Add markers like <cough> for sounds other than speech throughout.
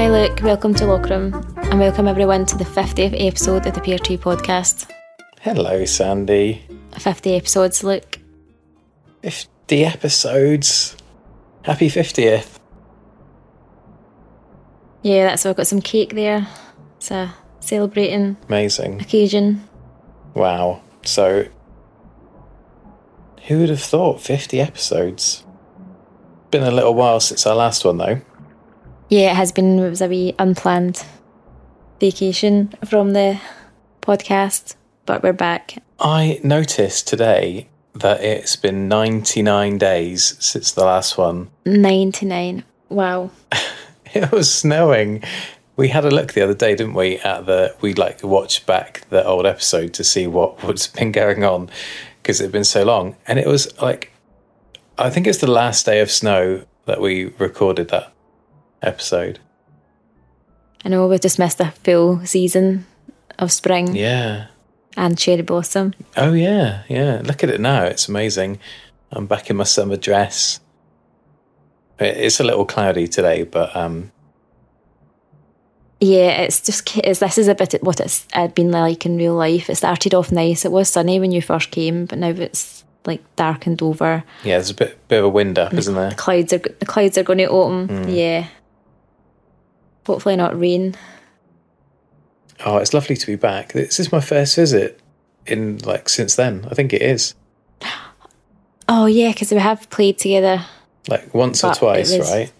Hi, Luke. Welcome to Lockroom, and welcome everyone to the 50th episode of the Pear Tree Podcast. Hello, Sandi. 50 episodes, Luke. 50 episodes. Happy 50th. Yeah, that's why I've got some cake there. It's a celebrating Amazing. occasion. Wow. So, who would have thought 50 episodes? Been a little while since our last one, though. Yeah, it has been. It was a wee unplanned vacation from the podcast, but we're back. I noticed today that it's been 99 days since the last one. 99. Wow. <laughs> It was snowing. We had a look the other day, didn't we? At the we like watched back the old episode to see what <laughs> what's been going on because it had been so long, and it was like I think it's the last day of snow that we recorded that episode. I know we've just missed a full season of spring Yeah. and cherry blossom. Oh yeah, yeah. Look at it now. It's amazing. I'm back in my summer dress. It's a little cloudy today, but um, Yeah, it's just it's, this is a bit what it's been like in real life. It started off nice. It was sunny when you first came, but now it's like darkened over. yeah, there's a bit bit of a wind up, isn't there? The clouds are the clouds are going to open. Yeah. Hopefully not rain. Oh, it's lovely to be back. This is my first visit in like since then. I think it is <gasps> Oh yeah, because we have played together. like once or twice, was- right?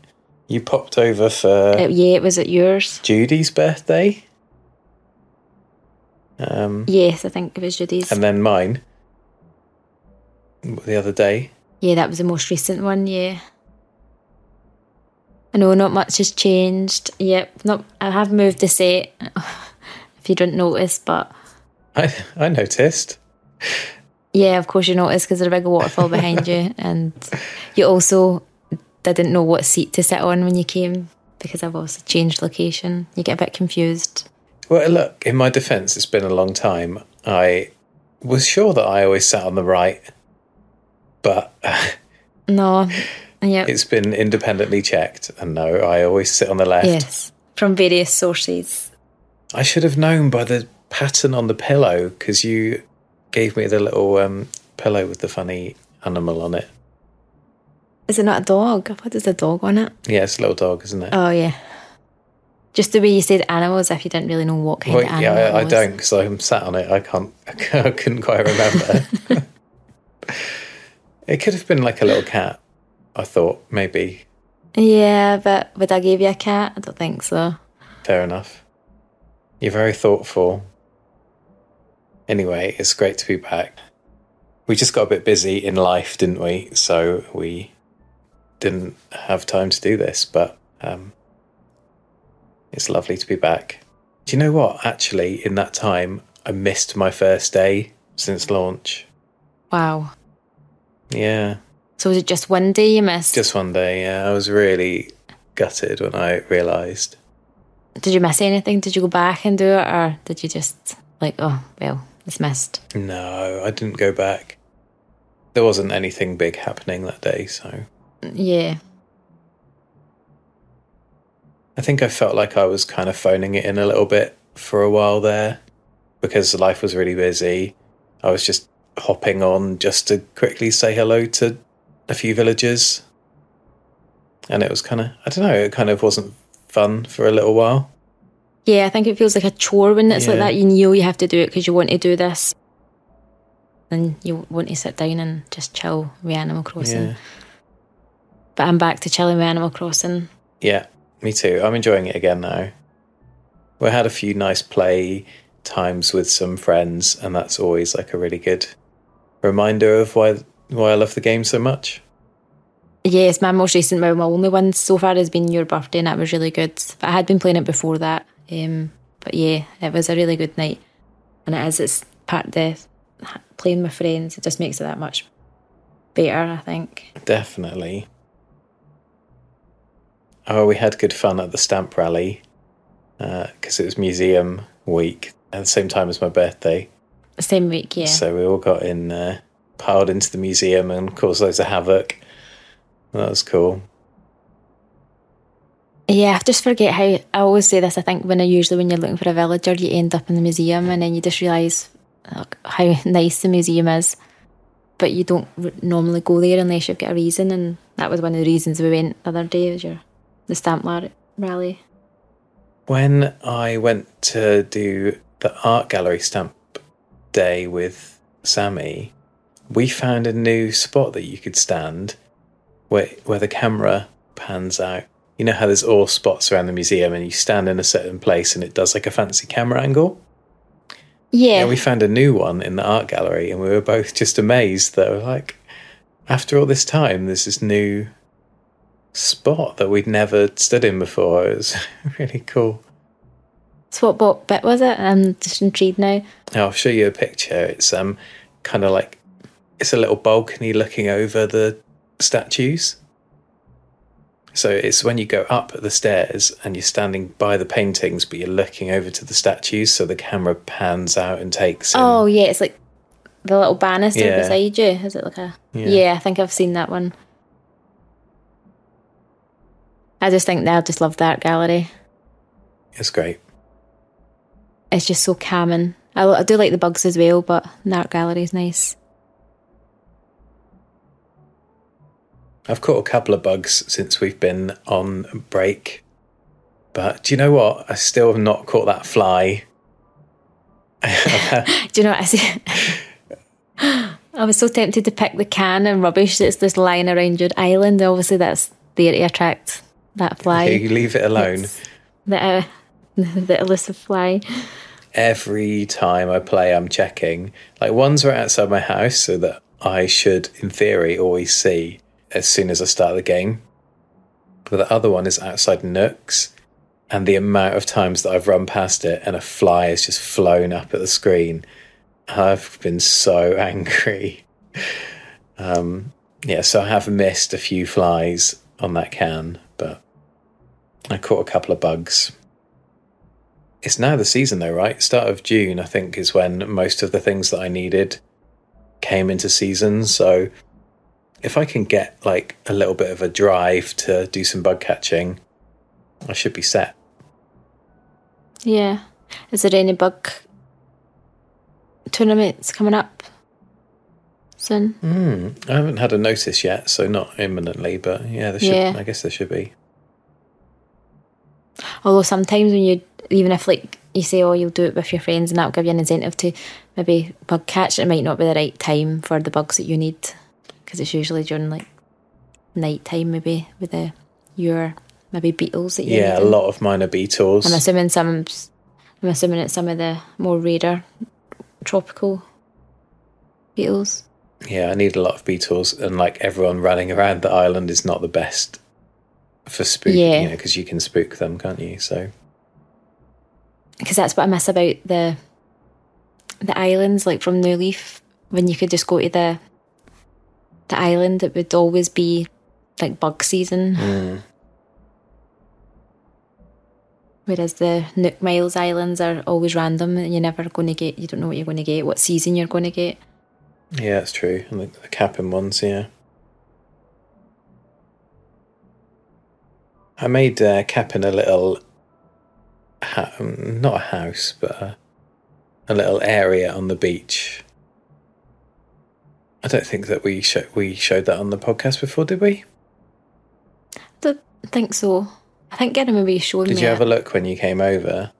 You popped over for Uh, yeah, it was at yours. Judy's birthday, um, Yes, I think it was Judy's. and then mine the other day. yeah, that was the most recent one. Yeah. I know not much has changed. Yep, not. I have moved the set. <laughs> if you didn't notice, but I I noticed. Yeah, of course you noticed because there's a big waterfall behind you, <laughs> and you also didn't know what seat to sit on when you came because I've also changed location. You get a bit confused. Well, look, in my defence, it's been a long time. I was sure that I always sat on the right, but <laughs> No, it's been independently checked, and no, I always sit on the left. yes, from various sources. I should have known by the pattern on the pillow because you gave me the little um, pillow with the funny animal on it. Is it not a dog? What is a dog on it? Yeah, it's a little dog, isn't it? Oh yeah, just the way you said animals, if you didn't really know what kind Well, of animal. yeah, I, I don't because I'm sat on it. I can't. <laughs> I couldn't quite remember. <laughs> it could have been like a little cat. I thought maybe. Yeah, but would I give you a cat? I don't think so. Fair enough. You're very thoughtful. Anyway, it's great to be back. We just got a bit busy in life, didn't we? So we didn't have time to do this, but um, it's lovely to be back. Do you know what? Actually, in that time, I missed my first day since launch. Wow. Yeah, So was it just one day you missed? just one day. Yeah, I was really gutted when I realised. Did you miss anything? Did you go back and do it, or did you just like, oh well, it's missed? No, I didn't go back. There wasn't anything big happening that day, so Yeah, I think I felt like I was kind of phoning it in a little bit for a while there because life was really busy. I was just hopping on just to quickly say hello to a few villages, And it was kind of, I don't know, it kind of wasn't fun for a little while. yeah. I think it feels like a chore when it's like that. You know you have to do it because you want to do this, and you want to sit down and just chill with Animal Crossing. Yeah. But I'm back to chilling with Animal Crossing. Yeah, me too. I'm enjoying it again now. We had a few nice play times with some friends, and that's always like a really good reminder of why why I love the game so much. Yes, my most recent, well, my only one so far has been your birthday, and that was really good. But I had been playing it before that. Um, but yeah, it was a really good night, and it is. It's part of the playing with friends. It just makes it that much better, I think. Definitely. Oh, we had good fun at the stamp rally because it was museum week at the same time as my birthday. Same week, yeah. So we all got in, uh, piled into the museum and caused loads of havoc. That was cool. Yeah, I just forget how I always say this. I think when I usually when you're looking for a villager, you end up in the museum, and then you just realise like, how <laughs> nice the museum is. But you don't r- normally go there unless you've got a reason, and that was one of the reasons we went the other day. Was your the stamp lar- rally? When I went to do the art gallery stamp day with Sammy, we found a new spot that you could stand where where the camera pans out. You know how there's all spots around the museum and you stand in a certain place and it does like a fancy camera angle? Yeah, Yeah, we found a new one in the art gallery and we were both just amazed that we're like after all this time there's this new spot that we'd never stood in before. It was <laughs> really cool. so what, what bit was it? I'm just intrigued now. I'll show you a picture. It's um kind of like it's a little balcony looking over the statues. So it's when you go up the stairs and you're standing by the paintings, but you're looking over to the statues, so the camera pans out and takes. in- Oh yeah, it's like the little banister Yeah. beside you. Is it like a? Yeah. Yeah. I think I've seen that one. I just think I just love the art gallery. it's great. It's just so calming. I, I do like the bugs as well, but the art gallery is nice. I've caught a couple of bugs since we've been on break, but do you know what? I still have not caught that fly. <laughs> Do you know what I see? I was so tempted to pick the can and rubbish that's just lying around your island. Obviously, that's there to attract that fly. you leave it alone. It's The, uh, <laughs> the elusive fly. every time I play, I'm checking. Like ones are outside my house, so that I should, in theory, always see as soon as I start the game. But the other one is outside Nooks, and the amount of times that I've run past it and a fly has just flown up at the screen, I've been so <laughs> angry. Um, yeah, so I have missed a few flies on that can, but I caught a couple of bugs. It's now the season though, right? Start of June, I think, is when most of the things that I needed came into season. So if I can get like a little bit of a drive to do some bug catching, I should be set. Yeah. Is there any bug tournaments coming up soon? Hmm. I haven't had a notice yet, so not imminently, but yeah, there should. Yeah. I guess there should be. Although sometimes when you, even if like you say, oh, you'll do it with your friends and that'll give you an incentive to maybe bug catch, it might not be the right time for the bugs that you need because it's usually during like night time, maybe with the your maybe beetles that you Yeah, a lot of mine are beetles. I'm assuming some. I'm assuming it's some of the more rarer tropical beetles. Yeah, I need a lot of beetles, and like everyone running around the island is not the best for spook. Yeah. You know, because you can spook them, can't you? So because that's what I miss about the the islands, like from New Leaf, when you could just go to the the island, it would always be like bug season. mm, Whereas the Nook Miles Islands are always random, and you're never going to get. You don't know what you're going to get, what season you're going to get. yeah, that's true. And the, the Kapp'n ones, yeah. I made uh, Kapp'n a little, ha- not a house, but a, a little area on the beach. I don't think that we we showed that on the podcast before, did we? don't think so. I think I remember you showing Did me. you it. have a look when you came over?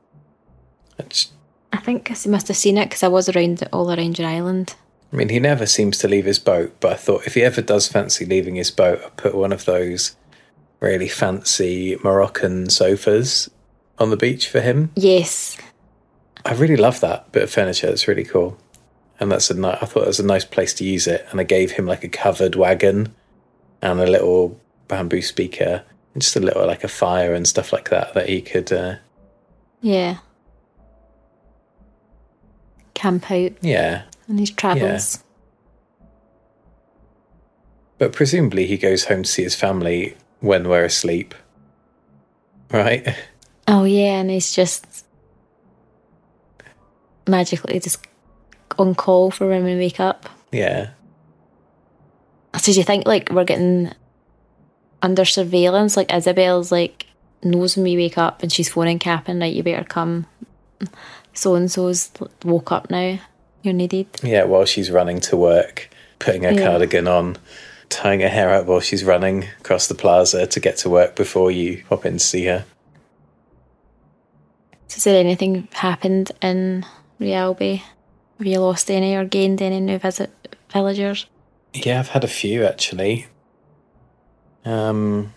I just- I think I must have seen it because I was around all around your island. I mean, he never seems to leave his boat, but I thought if he ever does fancy leaving his boat, I'd put one of those really fancy Moroccan sofas on the beach for him. Yes, I really love that bit of furniture. It's really cool. And that's a ni- I thought it was a nice place to use it. And I gave him like a covered wagon and a little bamboo speaker and just a little like a fire and stuff like that that he could, uh, yeah. Camp out yeah. on his travels. But presumably he goes home to see his family when we're asleep. Right? <laughs> Oh yeah, and he's just magically just on call for when we wake up. Yeah. So do you think like we're getting under surveillance? Like Isabelle's like knows when we wake up and she's phoning Captain, like, you better come. So and so's woke up now. You're needed. Yeah, while she's running to work, putting her Yeah. cardigan on, tying her hair up while she's running across the plaza to get to work before you pop in to see her. So has there anything happened in Rialby? Have you lost any or gained any new visit villagers? Yeah, I've had a few actually. Um,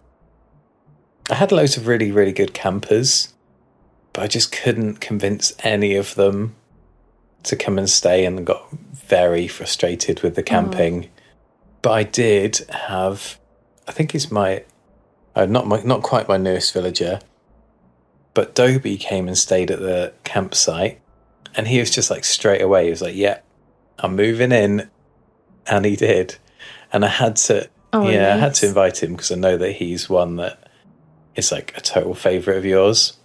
I had loads of really, really good campers, but I just couldn't convince any of them to come and stay and got very frustrated with the camping. But I did have, I think it's my, uh, not my, not quite my newest villager, but Dobie came and stayed at the campsite, and he was just like straight away. He was like, "Yeah, I'm moving in," and he did. And I had to, Oh, yeah, I had to invite him because I know that he's one that is like a total favorite of yours.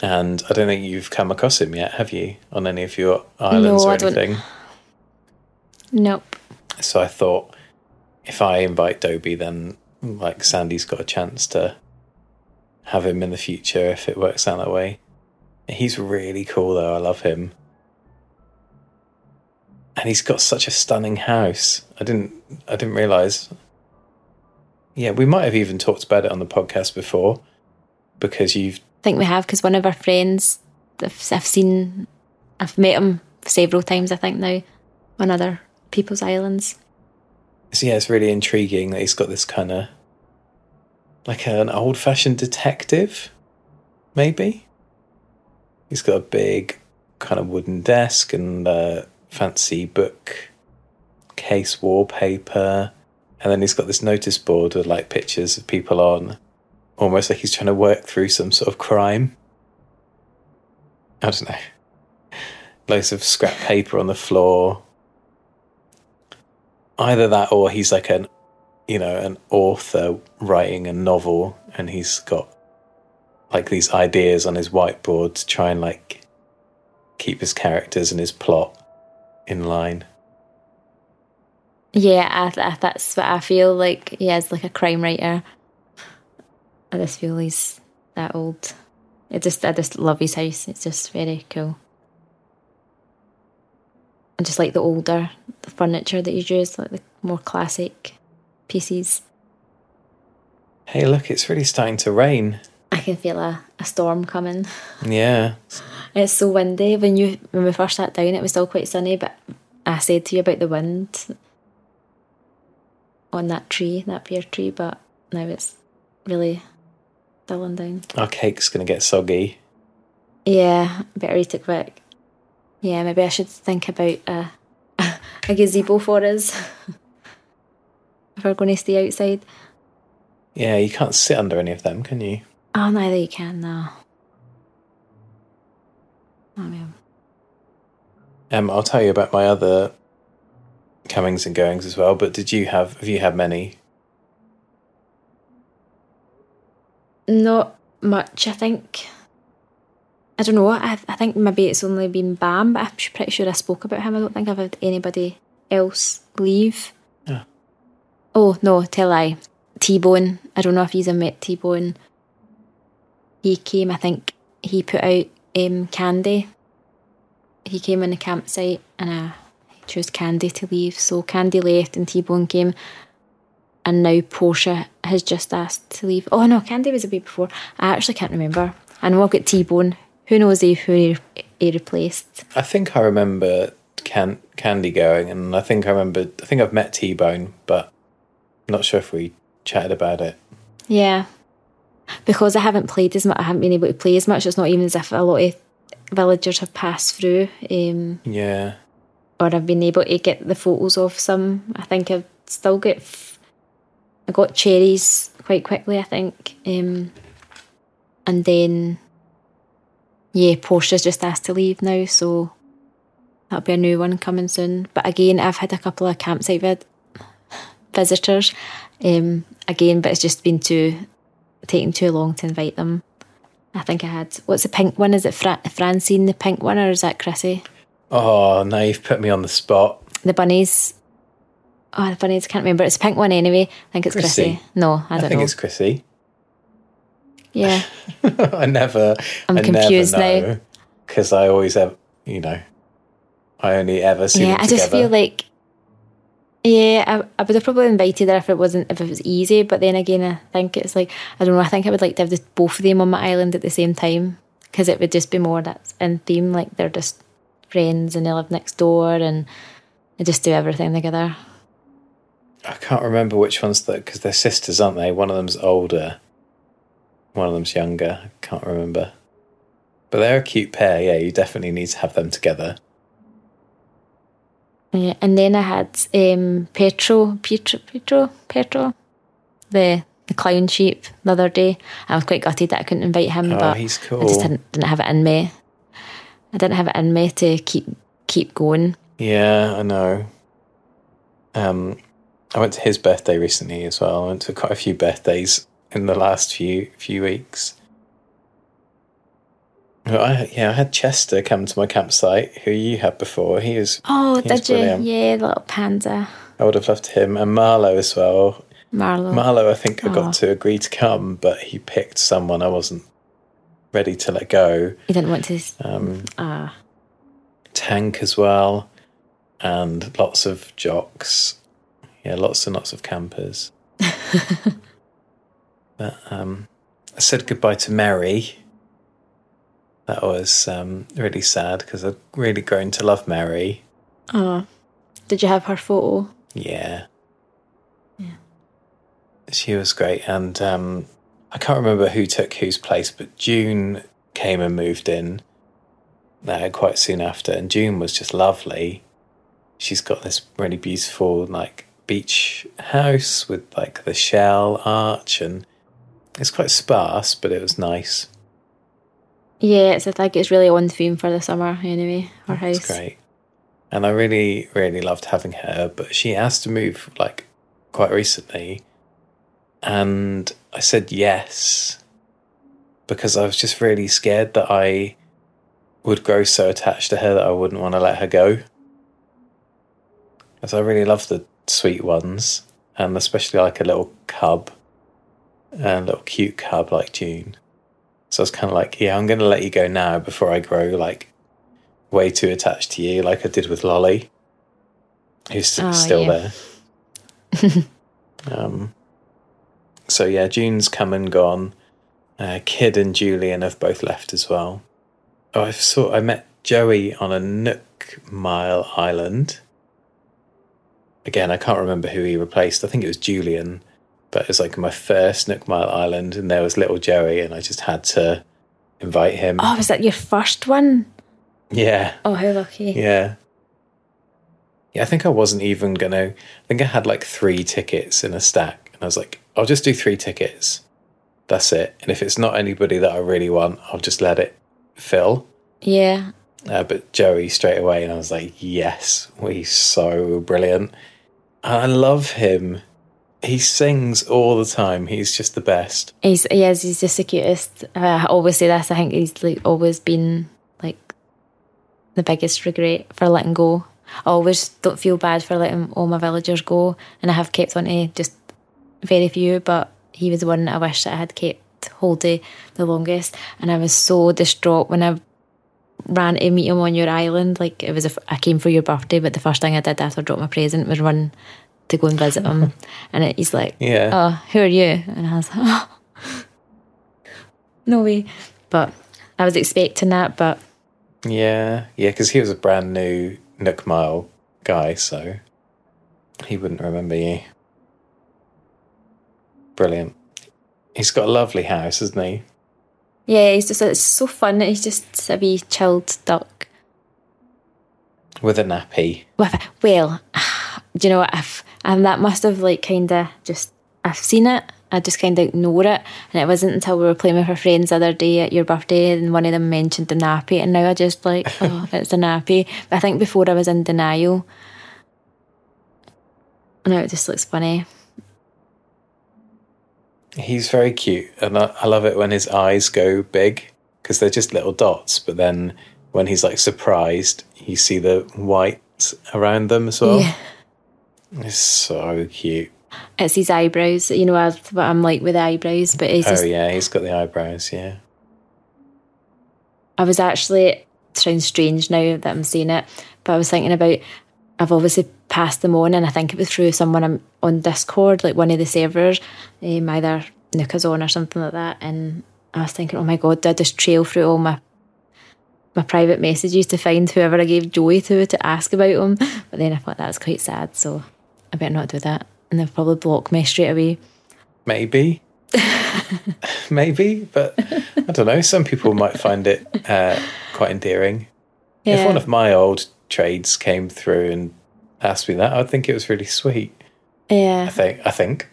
And I don't think you've come across him yet, have you, on any of your islands No, or anything? Nope. So I thought if I invite Dobie, then like Sandi's got a chance to have him in the future if it works out that way. He's really cool though. I love him. And he's got such a stunning house. I didn't I didn't realize. Yeah, we might have even talked about it on the podcast before because you've I think we have because one of our friends, I've, I've seen, I've met him several times. I think now on other people's islands. So yeah, it's really intriguing that he's got this kind of like an old fashioned detective, maybe. He's got a big kind of wooden desk and fancy book case wallpaper. And then he's got this notice board with like pictures of people on, almost like he's trying to work through some sort of crime. I don't know. Loads of scrap paper on the floor, either that or he's like an you know an author writing a novel and he's got like these ideas on his whiteboard to try and like keep his characters and his plot in line Yeah, I, I, that's what I feel like. Yeah, is like a crime writer. I just feel he's that old. I just, I just love his house. It's just very cool. And just like the older the furniture that he's used, like the more classic pieces. hey look it's really starting to rain I can feel a, a storm coming. yeah It's so windy. When you when we first sat down, it was still quite sunny, but I said to you about the wind on that tree, that pear tree, but now it's really dulling down. our cake's gonna get soggy Yeah, better eat it quick. Yeah, maybe I should think about a a gazebo for us <laughs> if we're going to stay outside. yeah you can't sit under any of them can you Oh, neither you can now. Oh, yeah. um i'll tell you about my other comings and goings as well but did you have have you had many Not much, I think. I don't know. I, I think maybe it's only been Bam, but I'm pretty sure I spoke about him. I don't think I've had anybody else leave. Yeah. Oh, no, tell I. T Bone. I don't know if you've met T Bone. He came, I think he put out um, Candy. He came on the campsite and I chose Candy to leave. So Candy left and T Bone came and now Portia has just asked to leave. Oh no, Candy was a bit before. I actually can't remember. And I've got T Bone. Who knows who he, he replaced? I think I remember Can- Candy going, and I think I remember. I think I've met T Bone, but I'm not sure if we chatted about it. Yeah, because I haven't played as much. I haven't been able to play as much. It's not even as if a lot of villagers have passed through, um, Yeah, or I've been able to get the photos of some. I think I've still got. F- I got cherries quite quickly. I think, um, and then yeah, Portia's just asked to leave now, so that'll be a new one coming soon. But again, I've had a couple of campsite vid- visitors, um, again, but it's just been too taking too long to invite them. I think I had what's the pink one? Is it Fra- Francine the pink one, or is that Chrissy? Oh, now you've put me on the spot. The bunnies. Oh, the bunnies. I can't remember. It's a pink one anyway. I think it's Chrissy. Chrissy. No, I don't know. I think know. it's Chrissy. Yeah. <laughs> <laughs> I never. I'm I confused never now. know because I always have, you know, I only ever see yeah, I just feel like yeah, I, I would have probably invited her if it wasn't if it was easy. But then again, I think it's like I don't know. I think I would like to have the, both of them on my island at the same time because it would just be more that's in theme. Like they're just friends and they live next door and they just do everything together. I can't remember which ones that because they're sisters, aren't they? One of them's older, one of them's younger. I can't remember, but they're a cute pair. Yeah, you definitely need to have them together. Yeah, and then I had um, Petro, Petro, Petro, Petro, the the clown sheep the other day. I was quite gutted that I couldn't invite him, Oh, but he's I just didn't, didn't have it in me. I didn't have it in me to keep keep going. Yeah, I know. Um, I went to his birthday recently as well. I went to quite a few birthdays in the last few few weeks. I, yeah, I had Chester come to my campsite, who you had before. He was, Oh, He was did you? Yeah, the little panda, I would have loved him, and Marlo as well. Marlo. Marlo, I think I got to agree to come, but he picked someone I wasn't ready to let go. you didn't want to. Um, Ah, Tank as well, and lots of jocks. Yeah, lots and lots of campers. <laughs> but um, I said goodbye to Merry. That was um, really sad because I'd really grown to love Merry. oh. Did you have her photo? Yeah. Yeah. She was great. And um, I can't remember who took whose place, but June came and moved in uh, quite soon after. And June was just lovely. She's got this really beautiful, like, beach house with, like, the shell arch. And it's quite sparse, but it was nice. Yeah, it's I think it's really on theme for the summer anyway. Her house. It's great. And I really, really loved having her, but she asked to move like quite recently. And I said yes because I was just really scared that I would grow so attached to her that I wouldn't want to let her go. Because I really love the sweet ones, and especially like a little cub, a little cute cub like June. So I was kind of like, yeah, I'm going to let you go now before I grow like way too attached to you, like I did with Lolly, who's Oh, still yeah. there. <laughs> um, so yeah, June's come and gone. Uh, Kid and Julian have both left as well. Oh, I saw I met Joey on a Nook Mile Island. Again, I can't remember who he replaced. I think it was Julian, but it was like my first Nook Mile Island, and there was little Joey, and I just had to invite him. Oh, was that your first one? Yeah, Oh, how lucky. yeah. Yeah, I think I wasn't even gonna. I think I had like three tickets in a stack, and I was like, I'll just do three tickets. That's it. And if it's not anybody that I really want, I'll just let it fill. Yeah. Uh, but Joey straight away, and I was like, yes, he's so brilliant. And I love him. He sings all the time. He's just the best. He's he is, he's just the cutest. I always say this, I think he's like always been like the biggest regret for letting go. I always don't feel bad for letting all my villagers go and I have kept on to just very few, but he was the one I wish that I had kept hold of the longest. And I was so distraught when I ran to meet him on your island. Like it was, a I came for your birthday, but the first thing I did after I dropped my present was run to go and visit him. <laughs> and it, he's like, Yeah. oh, who are you? And I was like, oh, no way. But I was expecting that, but Yeah, yeah, because he was a brand new Nook Mile guy, so he wouldn't remember you. Brilliant. He's got a lovely house, hasn't he? yeah, he's just, it's so fun. He's just a wee chilled duck. With a nappy. With, well, <sighs> do you know what? I've, and that must have like kind of just, I've seen it. I just kind of ignore it. And it wasn't until we were playing with our friends the other day at your birthday and one of them mentioned the nappy. And now I just like, <laughs> oh, it's a nappy. But I think before I was in denial. Now it just looks funny. He's very cute, and I, I love it when his eyes go big because they're just little dots. But then when he's like surprised, you see the white around them as well. Yeah. It's so cute. It's his eyebrows. You know what I'm like with the eyebrows, but he's Oh just. yeah, he's got the eyebrows. Yeah. I was actually. It sounds strange now that I'm saying it, but I was thinking about. I've obviously passed them on, and I think it was through someone I'm on Discord, like one of the servers, um, either Nookazon or something like that. And I was thinking, oh my god, did I just trail through all my my private messages to find whoever I gave Joey to to ask about them? But then I thought that was quite sad, so I better not do that. And they'll probably block me straight away. Maybe. <laughs> Maybe, but I don't know. Some people might find it uh, quite endearing. If one of my old trades came through and asked me that, I'd think it was really sweet. Yeah. I think. I think.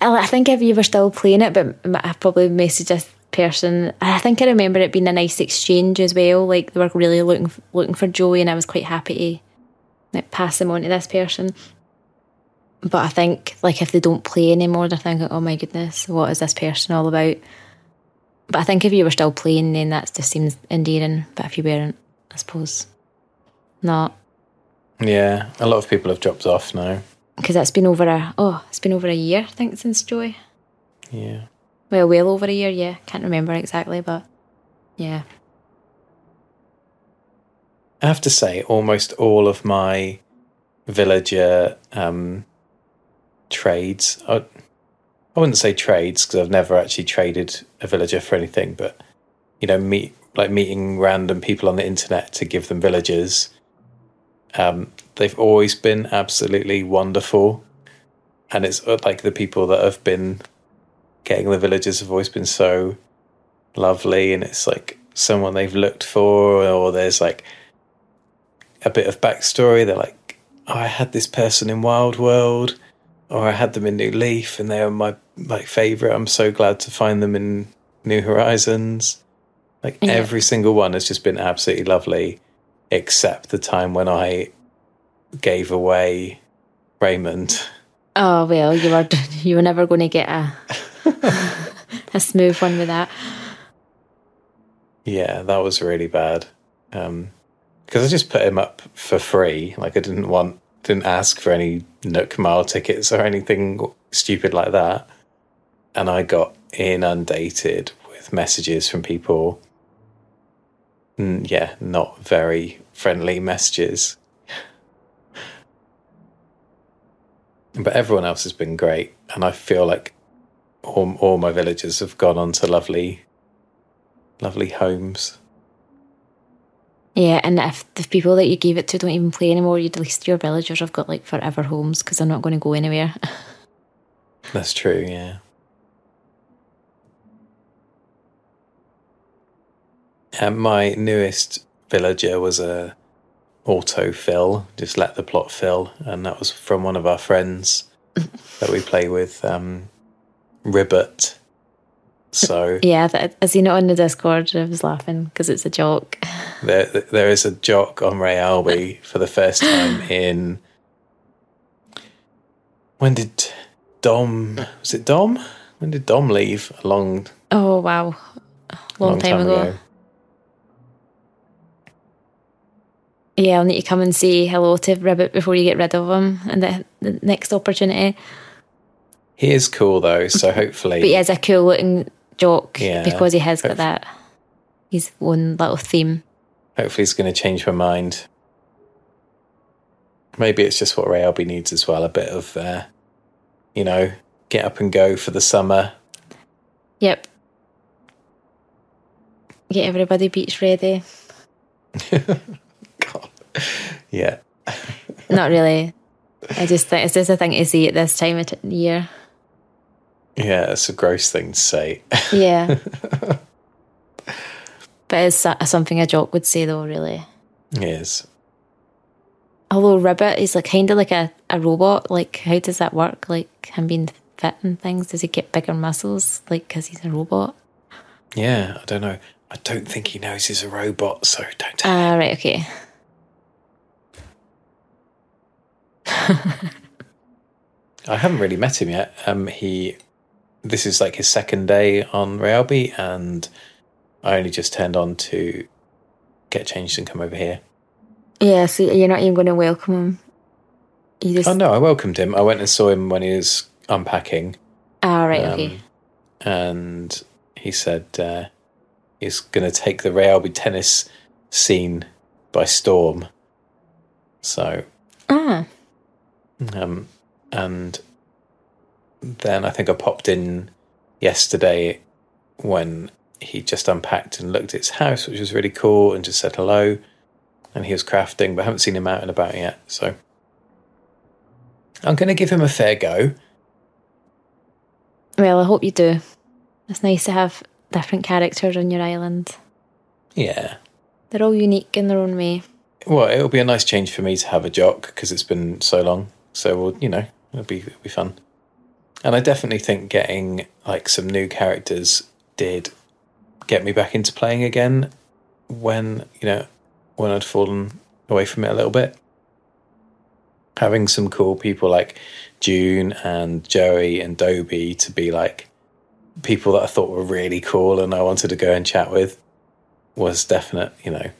I I think if you were still playing it, but I probably messaged this person. I think I remember it being a nice exchange as well. Like they were really looking looking for Joey, and I was quite happy to like pass them on to this person. But I think like if they don't play anymore, they're thinking, "Oh my goodness, what is this person all about?" But I think if you were still playing, then that just seems endearing. But if you weren't, I suppose not, Yeah, a lot of people have dropped off now. because it's been over a oh, it's been over a year, I think, since Joey. Yeah. Well, well over a year, yeah. Can't remember exactly, but yeah. I have to say, almost all of my villager um, trades, I, I wouldn't say trades because I've never actually traded a villager for anything, but you know, meet like meeting random people on the internet to give them villagers. Um, they've always been absolutely wonderful, and it's uh, like the people that have been getting the villagers have always been so lovely, and it's like someone they've looked for, or there's like a bit of backstory. They're like, oh, I had this person in Wild World, or I had them in New Leaf, and they are my my favorite. I'm so glad to find them in New Horizons. Like Yeah. every single one has just been absolutely lovely, except the time when I gave away Raymond. Oh well, you were <laughs> you were never going to get a <laughs> a smooth one with that. Yeah, that was really bad. Um, because I just put him up for free. Like I didn't want, didn't ask for any Nook Mile tickets or anything stupid like that. And I got inundated with messages from people. Mm, yeah, not very friendly messages. but everyone else has been great, and I feel like all, all my villagers have gone on to lovely, lovely homes. Yeah, and if the people that you gave it to don't even play anymore, you'd at least your villagers have got like forever homes because they're not going to go anywhere. <laughs> That's true, yeah. And my newest villager was a auto fill, just let the plot fill, and that was from one of our friends that we play with, um, Ribbot. So <laughs> yeah, that, is he not on the Discord? I was laughing because it's a joke. <laughs> there, there is a joke on Ray Alby for the first time <laughs> in. When did Dom? Was it Dom? When did Dom leave? A long, Oh wow, long, time, ago. Yeah, I'll need to come and say hello to Ribbot before you get rid of him and the, the next opportunity. He is cool though, so hopefully. But he is a cool looking jock Yeah. because he has got that his own little theme. Hopefully, he's going to change her mind. Maybe it's just what Ray Alby needs as well a bit of, uh, you know, get up and go for the summer. Yep. Get everybody beach ready. <laughs> <laughs> God. Yeah. Not really. I just think it's just a thing to see at this time of year. Yeah, it's a gross thing to say. <laughs> Yeah. but it's something a jock would say though, really. Is. Although Ribbot is like kind of like a, a robot. Like, how does that work? Like him being fit and things. Does he get bigger muscles? Like, because he's a robot. Yeah, I don't know. I don't think he knows he's a robot, so don't tell Ah, right. Okay. <laughs> I haven't really met him yet. Um, he, this is like his second day on Rayalby, and I only just turned on to get changed and come over here. Yeah. So you're not even going to welcome him. You just. Oh no, I welcomed him. I went and saw him when he was unpacking. Ah, right, Um, okay. and he said uh, he's going to take the Rayalby tennis scene by storm. So, Ah, um, and then I think I popped in yesterday when he just unpacked and looked at his house, which was really cool, and just said hello. And he was crafting, but I haven't seen him out and about yet. So, I'm going to give him a fair go. well, I hope you do. It's nice to have different characters on your island. Yeah, They're all unique in their own way. Well, it'll be a nice change for me to have a jock because it's been so long. So we'll, you know, it'll be it'll be fun. And I definitely think getting like some new characters did get me back into playing again when you know when I'd fallen away from it a little bit. Having some cool people like June and Joey and Dobie to be like people that I thought were really cool and I wanted to go and chat with was definite, you know,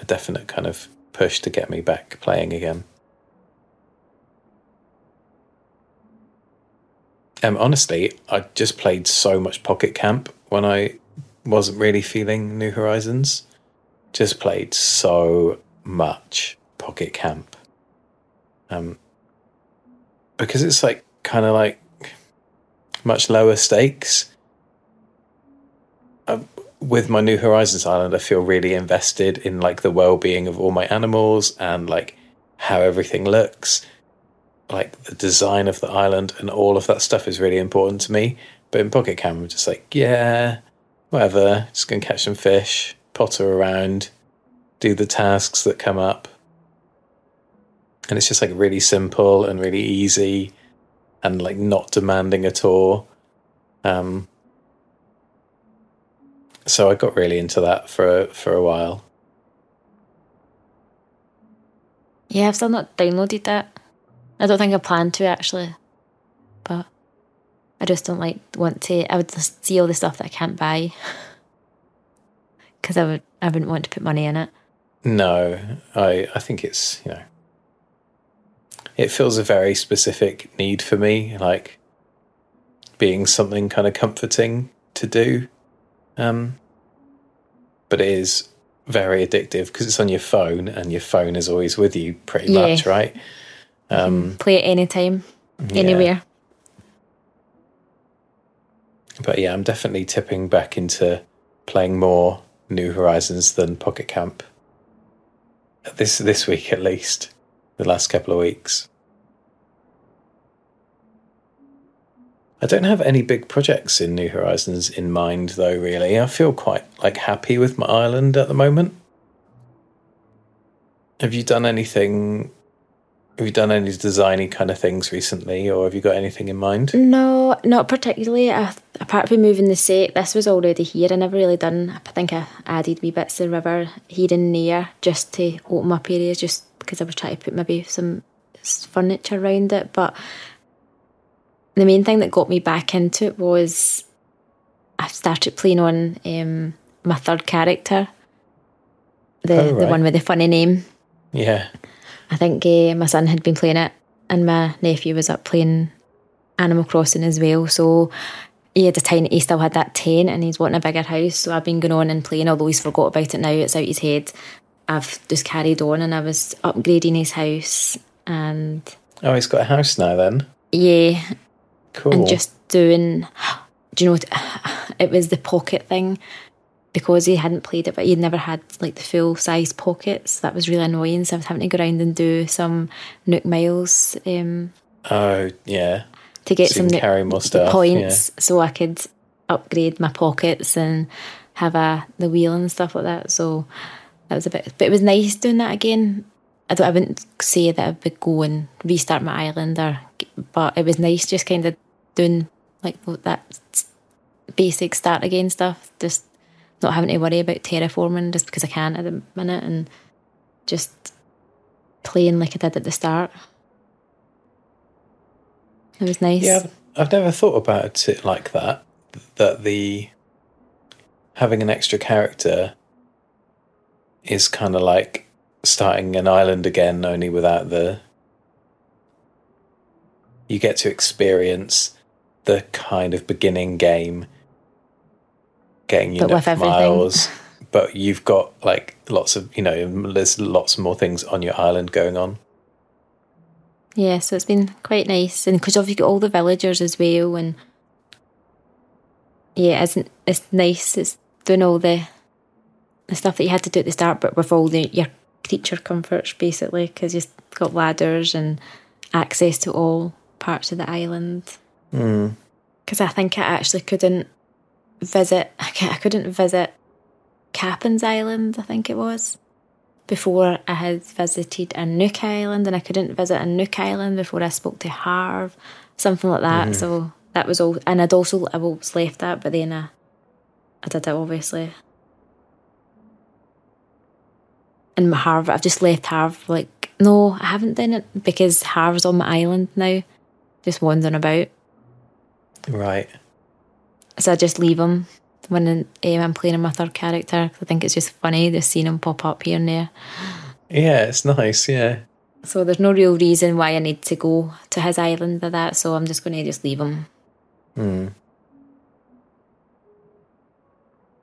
a definite kind of push to get me back playing again. Um, honestly, I just played so much Pocket Camp when I wasn't really feeling New Horizons. Just played so much Pocket Camp. Um, because it's like kind of like much lower stakes. Uh, with my New Horizons Island, I feel really invested in like the well-being of all my animals and like how everything looks, like the design of the island, and all of that stuff is really important to me. But in Pocket Camp, I'm just like, yeah, whatever, just gonna catch some fish, potter around, do the tasks that come up, and it's just like really simple and really easy, and like not demanding at all. Um, so I got really into that for for a while. Yeah, I've still not downloaded that. I don't think I plan to actually, but I just don't like want to. I would just see all the stuff that I can't buy <laughs> because I would. I wouldn't want to put money in it. No, I I think it's you know it feels a very specific need for me, like being something kind of comforting to do. Um, but it is very addictive because it's on your phone and your phone is always with you pretty Yeah. much, right? Um, Play it anytime, yeah. anywhere. But yeah, I'm definitely tipping back into playing more New Horizons than Pocket Camp. This this week at least, the last couple of weeks. I don't have any big projects in New Horizons in mind though really. I feel quite like happy with my island at the moment. Have you done anything have you done any designy kind of things recently or have you got anything in mind? No, not particularly. I, apart from moving the set, this was already here. I never really done. I think I added wee bits of river here and there just to open up areas, just because I was trying to put maybe some furniture around it. But the main thing that got me back into it was I started playing on um, my third character, the Oh, the one with the funny name. Yeah. I think uh, my son had been playing it, and my nephew was up playing Animal Crossing as well. So he had a tiny, he still had that tent, and he's wanting a bigger house. So I've been going on and playing, although he's forgot about it now. It's out his head. I've just carried on, and I was upgrading his house, and Oh, he's got a house now then. yeah, Cool. and just doing. <gasps> Do you know what? <sighs> It was the pocket thing because he hadn't played it, but he'd never had like the full size pockets. That was really annoying. So I was having to go around and do some Nook Miles um, oh, yeah. to get So some Nook carry more stuff, points, so I could upgrade my pockets and have a the wheel and stuff like that. So that was a bit, but it was nice doing that again. I don't, I wouldn't say that I would go and restart my island, or but it was nice just kind of doing like that basic start again stuff. Just not having to worry about terraforming just because I can at the minute, and just playing like I did at the start. It was nice. Yeah, I've- I've never thought about it like that. That the having an extra character is kind of like starting an island again, only without the you get to experience the kind of beginning game, getting you But know, with everything. miles. But you've got like lots of you know, there's lots more things on your island going on. Yeah, so it's been quite nice, and because you've got all the villagers as well, and yeah, it's it's nice. It's doing all the the stuff that you had to do at the start, but with all the your creature comforts basically, because you've got ladders and access to all parts of the island. Mm. Because I think I actually couldn't visit. I couldn't visit Kapp'n's Island. I think it was before I had visited a Nook Island, and I couldn't visit a Nook Island before I spoke to Harv, something like that. Mm-hmm. So that was all, and I'd also I was left that, but then I, I did it obviously. And my Harv, I've just left Harv. Like, no, I haven't done it because Harv's on my island now, just wandering about. Right. So I just leave him when um, I'm playing my third character. I think it's just funny just seeing him pop up here and there. Yeah, it's nice. Yeah. So there's no real reason why I need to go to his island or that. So I'm just going to just leave him. Hmm.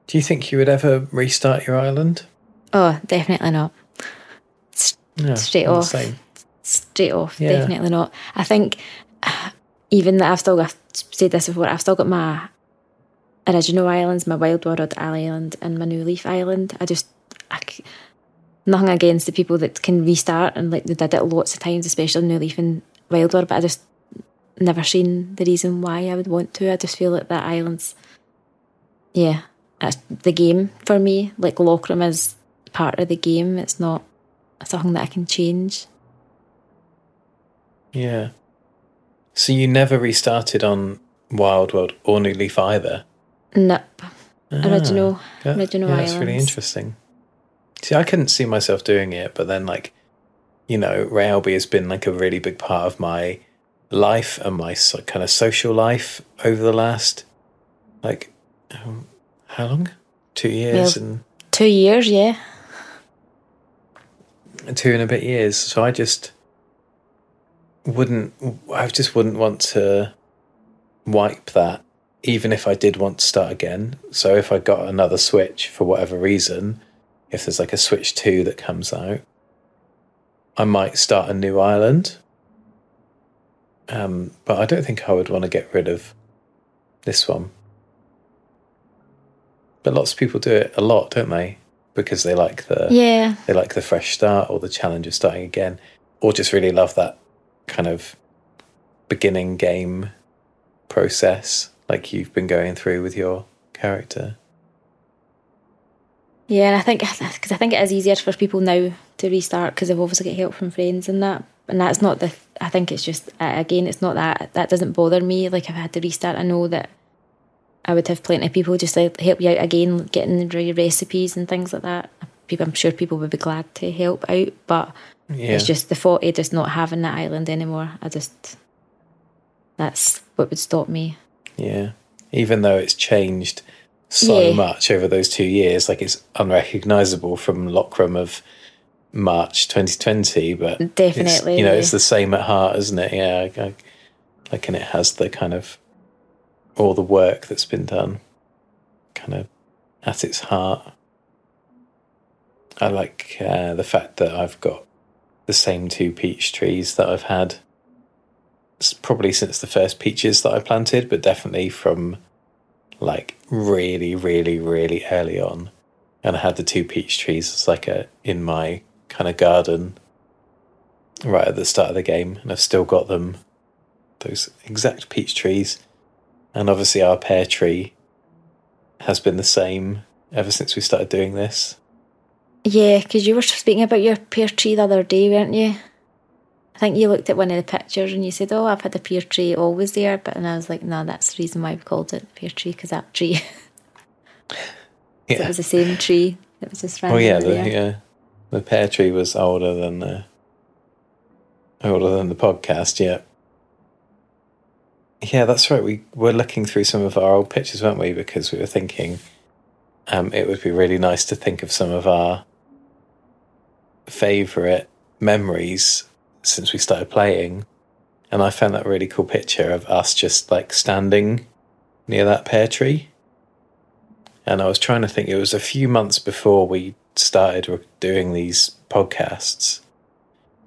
Do you think you would ever restart your island? Oh, definitely not. No, Straight off. same. Straight off, Yeah. definitely not. I think <sighs> even that I've still got, I've said this before, I've still got my original islands, my Wild World Island and my New Leaf Island. I just, I nothing against the people that can restart and like they did it lots of times, especially New Leaf and Wild World, but I just never seen the reason why I would want to. I just feel like that island's, yeah, the game for me. Like Lockram is part of the game. It's not something that I can change. Yeah. So you never restarted on Wild World or New Leaf either? Nope. Original, Yeah, original yeah, that's really interesting. See, I couldn't see myself doing it, but then, like, you know, Railby has been like a really big part of my life and my so, kind of social life over the last, like, um, how long? Two years Well- Two years, yeah. two and a bit years. So I just wouldn't, I just wouldn't want to wipe that, even if I did want to start again. So if I got another Switch for whatever reason, if there's like a Switch 2 that comes out, I might start a new island. Um, but I don't think I would want to get rid of this one. But lots of people do it a lot, don't they? Because they like the Yeah. they like the fresh start or the challenge of starting again, or just really love that kind of beginning game process like you've been going through with your character. Yeah, and I think because I think it is easier for people now to restart because they've obviously got help from friends and that. And that's not the. I think it's just uh, again, it's not that that doesn't bother me. Like if I had to restart, I know that I would have plenty of people just like help you out again, getting the recipes and things like that. People, I'm sure people would be glad to help out, but Yeah, it's just the thought of just not having that island anymore. I just that's what would stop me. Yeah. Even though it's changed so Yeah. much over those two years, like it's unrecognizable from Lockram of March 2020, but Definitely, you know, yeah. it's the same at heart, isn't it? Yeah, I, I, like, and it has the kind of all the work that's been done, kind of at its heart. I like uh, the fact that I've got the same two peach trees that I've had probably since the first peaches that I planted, but definitely from like really, really, really early on. And I had the two peach trees as like a in my kind of garden right at the start of the game, and I've still got them, those exact peach trees. And obviously, our pear tree has been the same ever since we started doing this. Yeah, because you were speaking about your pear tree the other day, weren't you? I think you looked at one of the pictures and you said, "Oh, I've had a pear tree always there," but and I was like, "No, that's the reason why we called it pear tree because that tree <laughs> it was the same tree. It was just Oh yeah, the, yeah. The pear tree was older than uh, older than the podcast. Yeah. Yeah, that's right. We were looking through some of our old pictures, weren't we? Because we were thinking um, it would be really nice to think of some of our favourite memories since we started playing. And I found that really cool picture of us just like standing near that pear tree. And I was trying to think, it was a few months before we started doing these podcasts.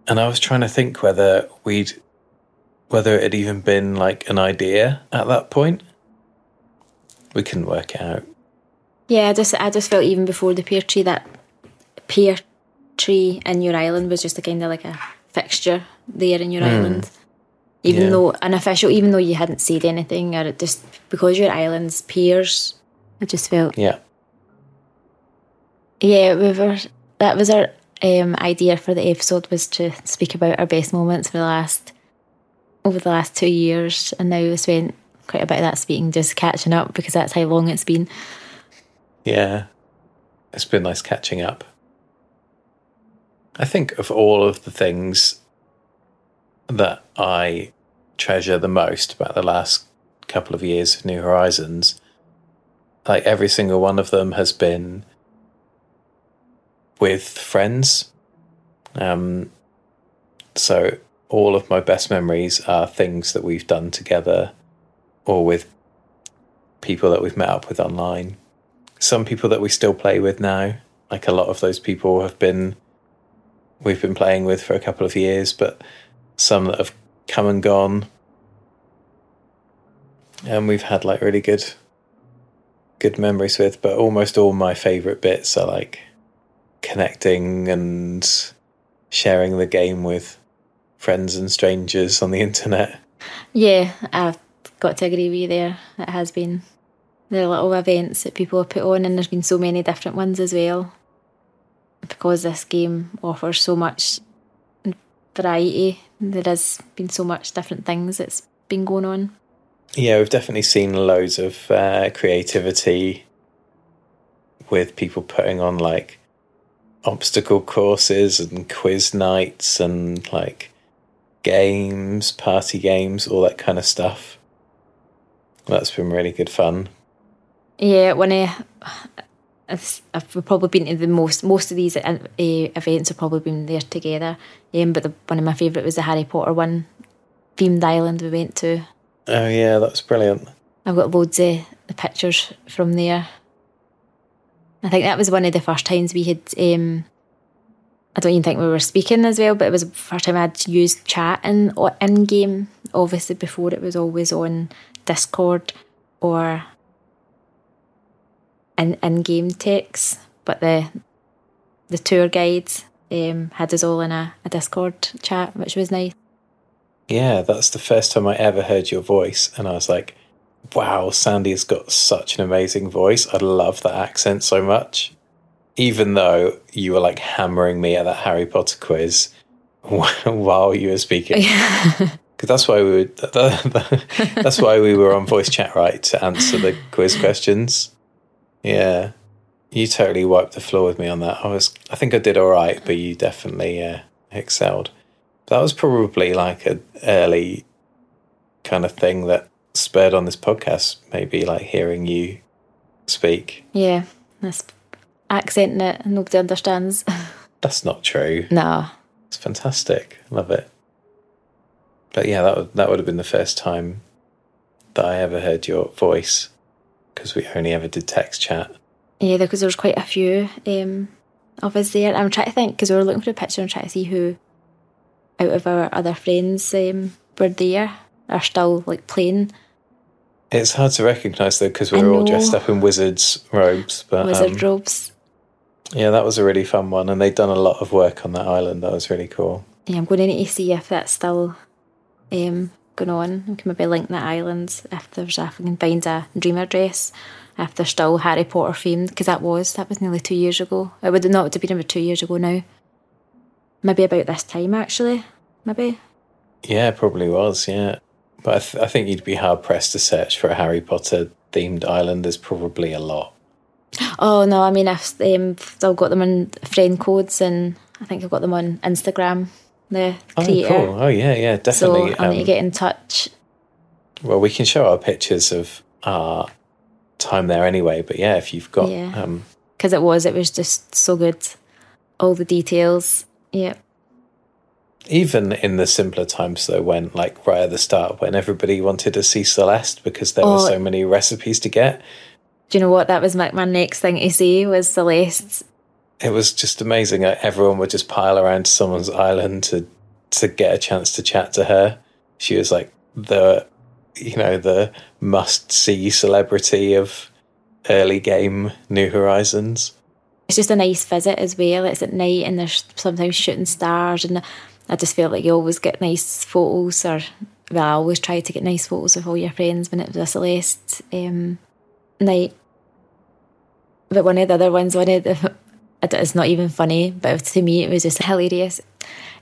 And I was trying to think whether we'd, whether it had even been like an idea at that point. We couldn't work it out. Yeah, I just I just felt even before the pear tree that pear tree in your island was just a kind of like a fixture there in your island. Even Yeah. though an official, even though you hadn't said anything, or it just because your island's peers, I just felt Yeah. yeah. We were that was our um, idea for the episode was to speak about our best moments for the last over the last two years, and now we spent quite a bit of that speaking just catching up because that's how long it's been. Yeah. It's been nice catching up. I think of all of the things that I treasure the most about the last couple of years of New Horizons, like every single one of them has been with friends. Um, so all of my best memories are things that we've done together or with people that we've met up with online some people that we still play with now. Like a lot of those people have been we've been playing with for a couple of years, but some that have come and gone. And we've had like really good good memories with, but almost all my favourite bits are like connecting and sharing the game with friends and strangers on the <laughs> internet. Yeah, I've got to agree with you there. It has been the little events that people have put on, and there's been so many different ones as well. Because this game offers so much variety, there has been so much different things that's been going on. Yeah, we've definitely seen loads of uh, creativity with people putting on like obstacle courses and quiz nights and like games, party games, all that kind of stuff. That's been really good fun. Yeah, when of I've I've probably been to the most most of these uh, events have probably been there together. Um, but the, one of my favourite was the Harry Potter one themed island we went to. Oh yeah, that was brilliant. I've got loads of the pictures from there. I think that was one of the first times we had. Um, I don't even think we were speaking as well, but it was the first time I'd used chat in in game. Obviously, before it was always on Discord or in in game text. But the the tour guides um, had us all in a, a Discord chat, which was nice. Yeah, that's the first time I ever heard your voice, and I was like, "Wow, Sandi has got such an amazing voice. I love that accent so much." Even though you were like hammering me at that Harry Potter quiz <laughs> while you were speaking, <laughs> because that's why we were. <laughs> That's why we were on voice chat, right, to answer the quiz questions. Yeah, you totally wiped the floor with me on that. I was, I think I did all right, but you definitely uh, excelled. That was probably like an early kind of thing that spurred on this podcast. Maybe like hearing you speak. Yeah, this accent that nobody understands. <laughs> That's not true. no, It's fantastic. Love it. But yeah, that would, that would have been the first time that I ever heard your voice because we only ever did text chat. Yeah, because there was quite a few um, of us there. I'm trying to think because we were looking for a picture and trying to see who out of our other friends um, were there, are still like playing It's hard to recognise though because we were all dressed up in wizards robes. But wizard um, robes. yeah, that was a really fun one, and they'd done a lot of work on that island. That was really cool. Yeah, I'm going to need to see if that's still um, going on. We can maybe link that island if there's a if we can find a dream address. If they're still Harry Potter themed, because that was that was nearly two years ago. It would not have been about two years ago now. Maybe about this time actually. Maybe. Yeah, probably was. Yeah, but I, th- I think you'd be hard pressed to search for a Harry Potter themed island. There's probably a lot. Oh no, I mean I've um, still got them on friend codes, and I think I've got them on Instagram. The Oh, creator. cool. Oh, yeah, yeah, So definitely. I need to um, get in touch. Well, we can show our pictures of our time there anyway. But yeah, if you've got, Yeah. um, because it was it was just so good all the details yeah Even in the simpler times, though, when like right at the start, when everybody wanted to see Celeste because there were Oh. so many recipes to get, Do you know what? That was my, my next thing to say was Celeste. It was just amazing. Like, everyone would just pile around someone's island to to get a chance to chat to her. She was like the you know the must see celebrity of early game New Horizons. It's just a nice visit as well. It's at night and there's sometimes shooting stars, and I just feel like you always get nice photos, or well, I always try to get nice photos of all your friends when it was a Celeste um, night. But one of the other ones, one of the, it's not even funny, but to me it was just hilarious.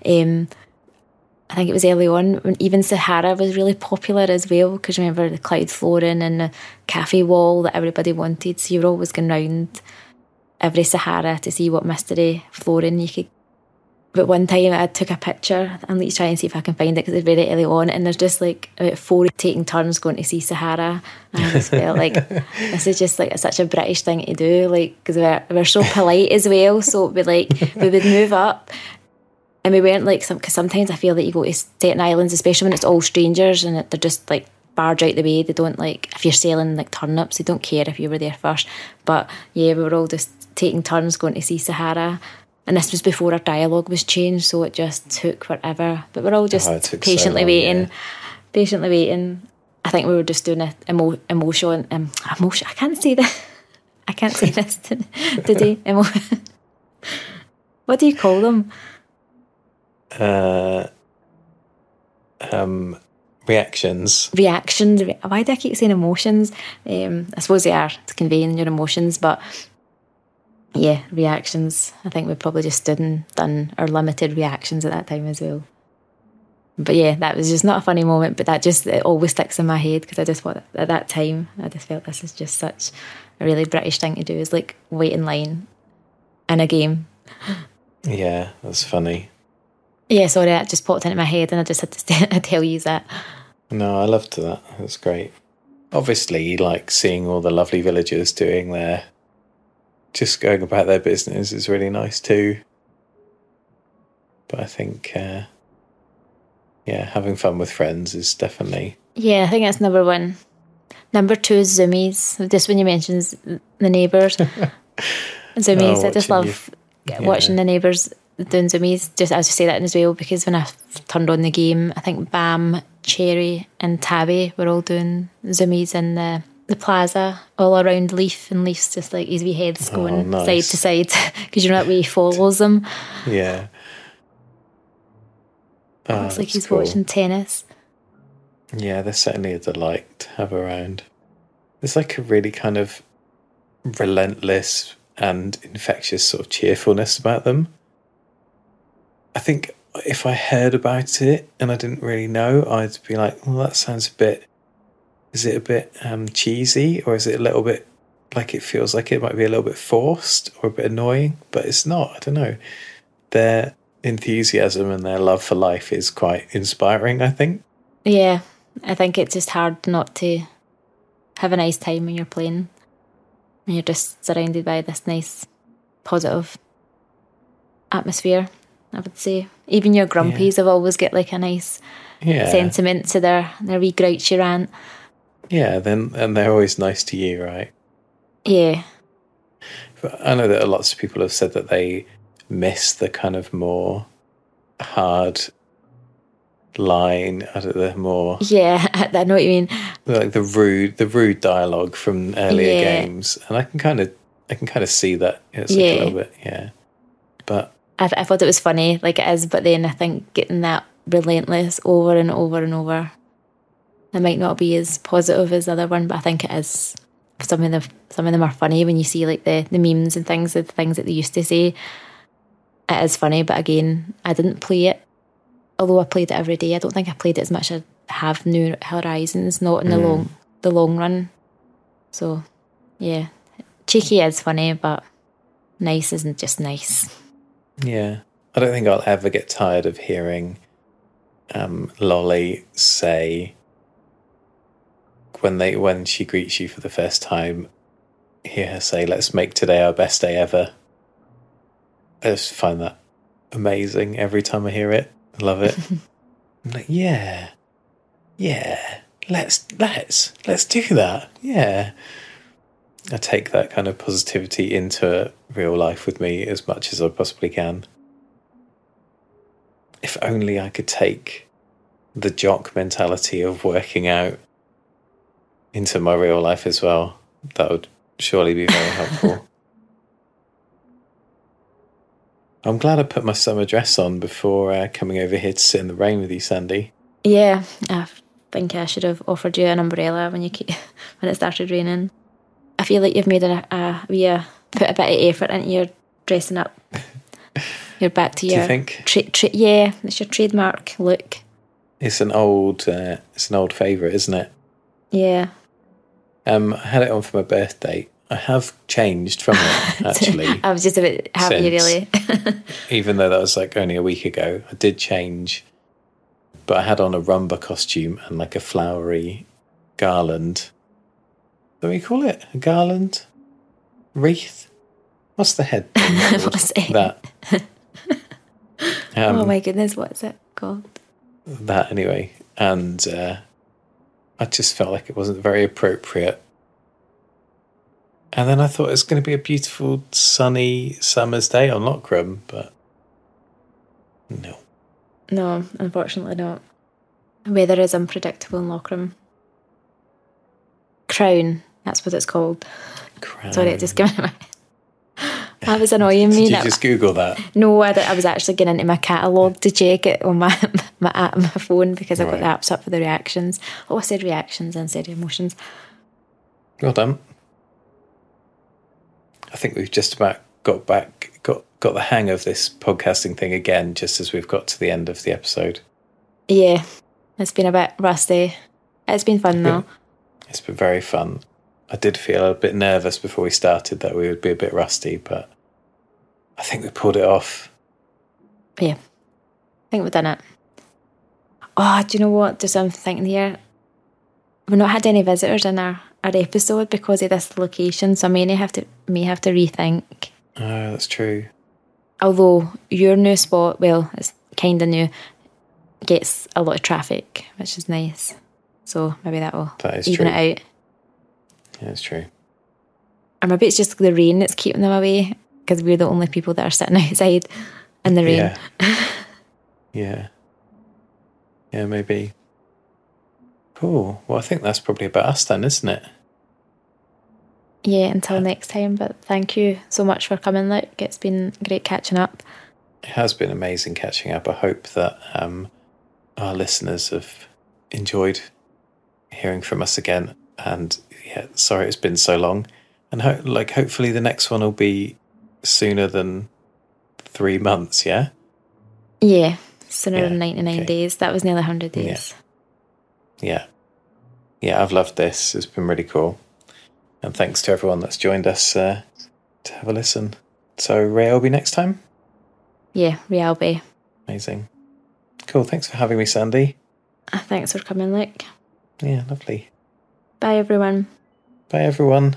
Um, I think it was early on when even Sahara was really popular as well because remember the cloud flooring and the cafe wall that everybody wanted. So you were always going round every Sahara to see what mystery flooring you could. But one time I took a picture and let's try and see if I can find it because it's very early on and there's just like about four taking turns going to see Sahara and I just felt like <laughs> this is just like such a British thing to do like because we're, we're so polite as well so it'd be like we would move up and we weren't like some because sometimes I feel that you go to certain islands, especially when it's all strangers and they're just like barge out the way. They don't like if you're selling like turnips, they don't care if you were there first. But yeah, we were all just taking turns going to see Sahara. And this was before our dialogue was changed, so it just took forever. But we're all just Oh, took so patiently long, waiting, yeah. patiently waiting. I think we were just doing a emo- emotion, um, emotion. I can't say that. I can't say this <laughs> today. Emo- <laughs> what do you call them? Uh, um, reactions. reactions. Why do I keep saying emotions? Um, I suppose they are to conveying your emotions, but yeah, reactions. I think we probably just stood and done our limited reactions at that time as well. But yeah, that was just not a funny moment, but that just it always sticks in my head because I just thought at that time I just felt this is just such a really British thing to do is like wait in line in a game. Yeah, that's funny. Yeah, sorry, that just popped into my head and I just had to <laughs> tell you that. No, I loved that. That's great. Obviously, like seeing all the lovely villagers doing their just going about their business is really nice too. But I think, uh, yeah, having fun with friends is definitely Yeah, I think that's number one. Number two is Zoomies. Just when you mentioned the neighbours. <laughs> Zoomies, I just Oh, watching love watching the neighbours doing Zoomies. Just as you say that as well, because when I turned on the game, I think Bam, Cherry, and Tabby were all doing Zoomies in the the plaza all around Leif, and Leif's just like his wee head's oh, going Oh, nice. side to side <laughs> because you know that way he follows them. yeah. Oh, Looks ah, like he's cool. watching tennis. Yeah, they're certainly a delight to have around. There's like a really kind of relentless and infectious sort of cheerfulness about them. I think if I heard about it and I didn't really know, I'd be like, well, that sounds a bit. Is it a bit um, cheesy or is it a little bit like it feels like it might be a little bit forced or a bit annoying? But it's not. I don't know. Their enthusiasm and their love for life is quite inspiring, I think. Yeah, I think it's just hard not to have a nice time when you're playing. And you're just surrounded by this nice, positive atmosphere, I would say. Even your grumpies have always got like a nice Yeah. sentiment to their, their wee grouchy rant. Yeah, then and they're always nice to you, right? Yeah, But I know that lots of people have said that they miss the kind of more hard line, I don't know, more yeah, <laughs> I know what you mean. like the rude, the rude dialogue from earlier Yeah. games, and I can kind of, I can kind of see that it's like a little bit, yeah. But I, I thought it was funny, like it is, but then I think getting that relentless over and over and over, it might not be as positive as the other one, but I think it is. Some of them, some of them are funny when you see like the the memes and things, the things that they used to say. It is funny, but again, I didn't play it. Although I played it every day, I don't think I played it as much as I have New Horizons, not in the long the long run. So, yeah, cheeky is funny, but nice isn't just nice. yeah, I don't think I'll ever get tired of hearing um, Lolly say when they when she greets you for the first time, hear her say, "Let's make today our best day ever." I just find that amazing every time I hear it. I love it. <laughs> I'm like, yeah, yeah. Let's let's let's do that. Yeah. I take that kind of positivity into real life with me as much as I possibly can. If only I could take the jock mentality of working out into my real life as well. That would surely be very helpful. <laughs> I'm glad I put my summer dress on before uh, coming over here to sit in the rain with you, Sandi. Yeah, I think I should have offered you an umbrella when you <laughs> when it started raining. I feel like you've made a, a we uh, put a bit of effort into your dressing up. <laughs> You're back to Do your you think? tra- tra- yeah, it's your trademark look. It's an old, uh, it's an old favourite, isn't it? Yeah, Um, I had it on for my birthday. I have changed from it <laughs> actually, <laughs> I was just a bit happy, really. <laughs> even though that was like only a week ago. I did change, but I had on a rumba costume and like a flowery garland. What do we call it? A garland, wreath. What's the head? What's it? that? Um, oh my goodness, what's it called? that anyway, and uh, I just felt like it wasn't very appropriate. And then I thought it was going to be a beautiful sunny summer's day on Lockram, but no. No, unfortunately not. Weather is unpredictable in Lockram. Crown, that's what it's called. Crown. Sorry, it just came out That was annoying me. Did you just Google that? No, I, I was actually getting into my catalogue to check it on my <laughs> my app, my phone because I've got the apps up for the reactions. Oh, I said reactions and said emotions. Well done. I think we've just about got back, got got the hang of this podcasting thing again, just as we've got to the end of the episode. Yeah, it's been a bit rusty. It's been fun though. It's been very fun. I did feel a bit nervous before we started that we would be a bit rusty, but I think we pulled it off. Yeah, I think we've done it. Oh, do you know what? Just I'm thinking here. We've not had any visitors in our, our episode because of this location, so I may have to may have to rethink. Oh, that's true. Although your new spot, well, it's kind of new, gets a lot of traffic, which is nice. So maybe that will That is even true. it out. Yeah, it's true. Or maybe it's just the rain that's keeping them away because we're the only people that are sitting <laughs> outside in the rain. Yeah. <laughs> yeah. Yeah, maybe. Cool. Well, I think that's probably about us then, isn't it? Yeah, until next time. But thank you so much for coming, Luke. It's been great catching up. It has been amazing catching up. I hope that um, our listeners have enjoyed hearing from us again. And yeah, sorry it's been so long. And ho- like, hopefully, the next one will be sooner than three months. Yeah. Yeah, sooner Yeah, than 99 okay. days. That was nearly 100 days. Yeah. Yeah, I've loved this. It's been really cool. And thanks to everyone that's joined us uh, to have a listen. So, Ray will be next time. Yeah, Real Bay. Amazing. Cool. Thanks for having me, Sandi. Thanks for coming, Luke. Yeah, lovely. Bye, everyone. Bye, everyone.